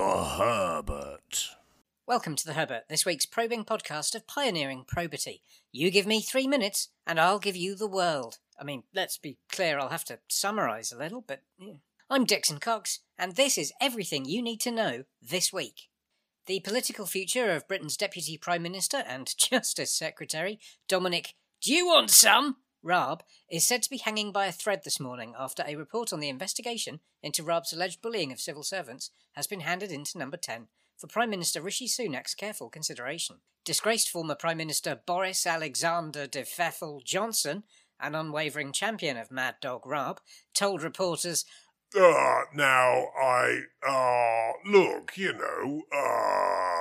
The Herbert. Welcome to the Herbert, this week's probing podcast of pioneering probity. You give me three minutes, and I'll give you the world. I mean, let's be clear, I'll have to summarise a little, but yeah. I'm Dixon Cox, and this is everything you need to know this week. The political future of Britain's Deputy Prime Minister and Justice Secretary, Dominic Do you want some? Raab, is said to be hanging by a thread this morning after a report on the investigation into Raab's alleged bullying of civil servants has been handed in to Number 10 for Prime Minister Rishi Sunak's careful consideration. Disgraced former Prime Minister Boris Alexander de Pfeffel Johnson, an unwavering champion of Mad Dog Raab, told reporters, Uh, now, I, uh, look, you know, uh.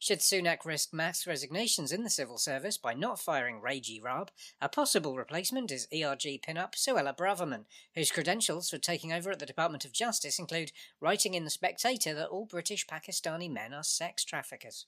Should Sunak risk mass resignations in the civil service by not firing Ragey Raab, a possible replacement is ERG pin-up Suella Braverman, whose credentials for taking over at the Department of Justice include writing in The Spectator that all British Pakistani men are sex traffickers.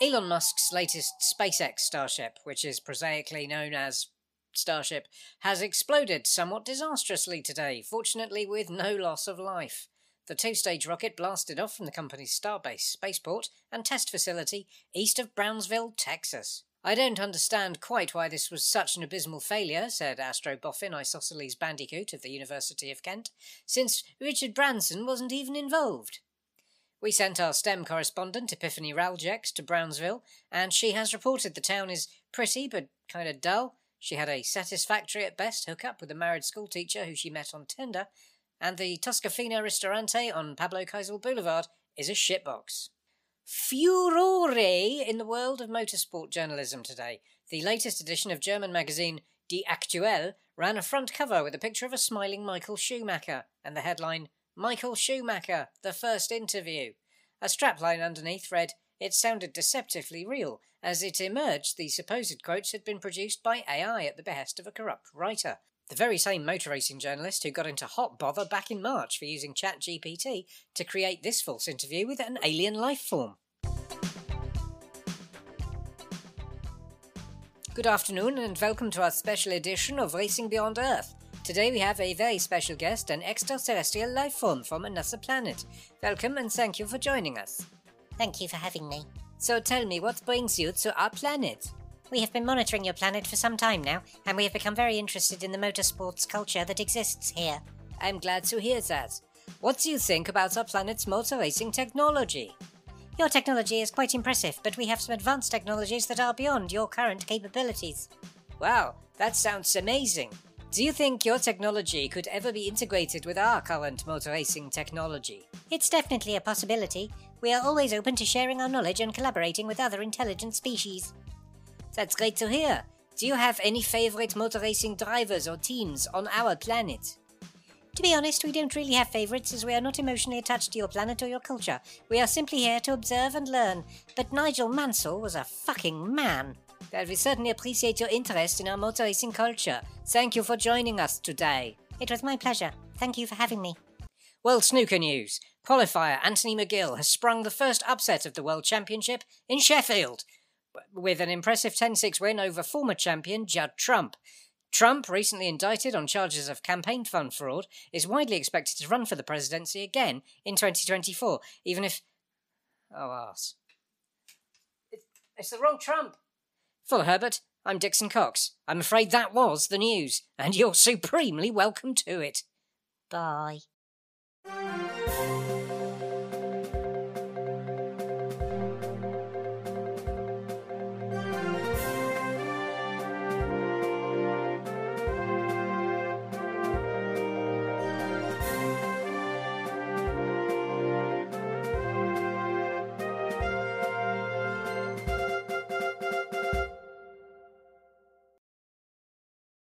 Elon Musk's latest SpaceX Starship, which is prosaically known as Starship, has exploded somewhat disastrously today, fortunately with no loss of life. The two stage rocket blasted off from the company's Starbase spaceport and test facility east of Brownsville, Texas. I don't understand quite why this was such an abysmal failure, said Astro Boffin Isosceles Bandicoot of the University of Kent, since Richard Branson wasn't even involved. We sent our STEM correspondent, Epiphany Raljex, to Brownsville, and she has reported the town is pretty but kind of dull. She had a satisfactory at best hookup with a married schoolteacher who she met on Tinder, and the Toscafina Ristorante on Pablo Kisel Boulevard is a shitbox. Furore in the world of motorsport journalism today. The latest edition of German magazine Die Aktuelle ran a front cover with a picture of a smiling Michael Schumacher and the headline Michael Schumacher, the first interview. A strapline underneath read, It sounded deceptively real. As it emerged, the supposed quotes had been produced by AI at the behest of a corrupt writer. The very same motor racing journalist who got into hot bother back in March for using ChatGPT to create this false interview with an alien life form. Good afternoon and welcome to our special edition of Racing Beyond Earth. Today we have a very special guest, an extraterrestrial life form from another planet. Welcome and thank you for joining us. Thank you for having me. So tell me, what brings you to our planet? We have been monitoring your planet for some time now, and we have become very interested in the motorsports culture that exists here. I'm glad to hear that. What do you think about our planet's motor racing technology? Your technology is quite impressive, but we have some advanced technologies that are beyond your current capabilities. Wow, that sounds amazing. Do you think your technology could ever be integrated with our current motor racing technology? It's definitely a possibility. We are always open to sharing our knowledge and collaborating with other intelligent species. That's great to hear. Do you have any favorite motor racing drivers or teams on our planet? To be honest, we don't really have favorites as we are not emotionally attached to your planet or your culture. We are simply here to observe and learn. But Nigel Mansell was a fucking man. Well, we certainly appreciate your interest in our motor racing culture. Thank you for joining us today. It was my pleasure. Thank you for having me. World Snooker News. Qualifier Anthony McGill has sprung the first upset of the World Championship in Sheffield with an impressive 10 6 win over former champion Judd Trump. Trump, recently indicted on charges of campaign fund fraud, is widely expected to run for the presidency again in 2024, even if. Oh, arse. It's the wrong Trump! For Herbert, I'm Dixon Cox. I'm afraid that was the news, and you're supremely welcome to it. Bye.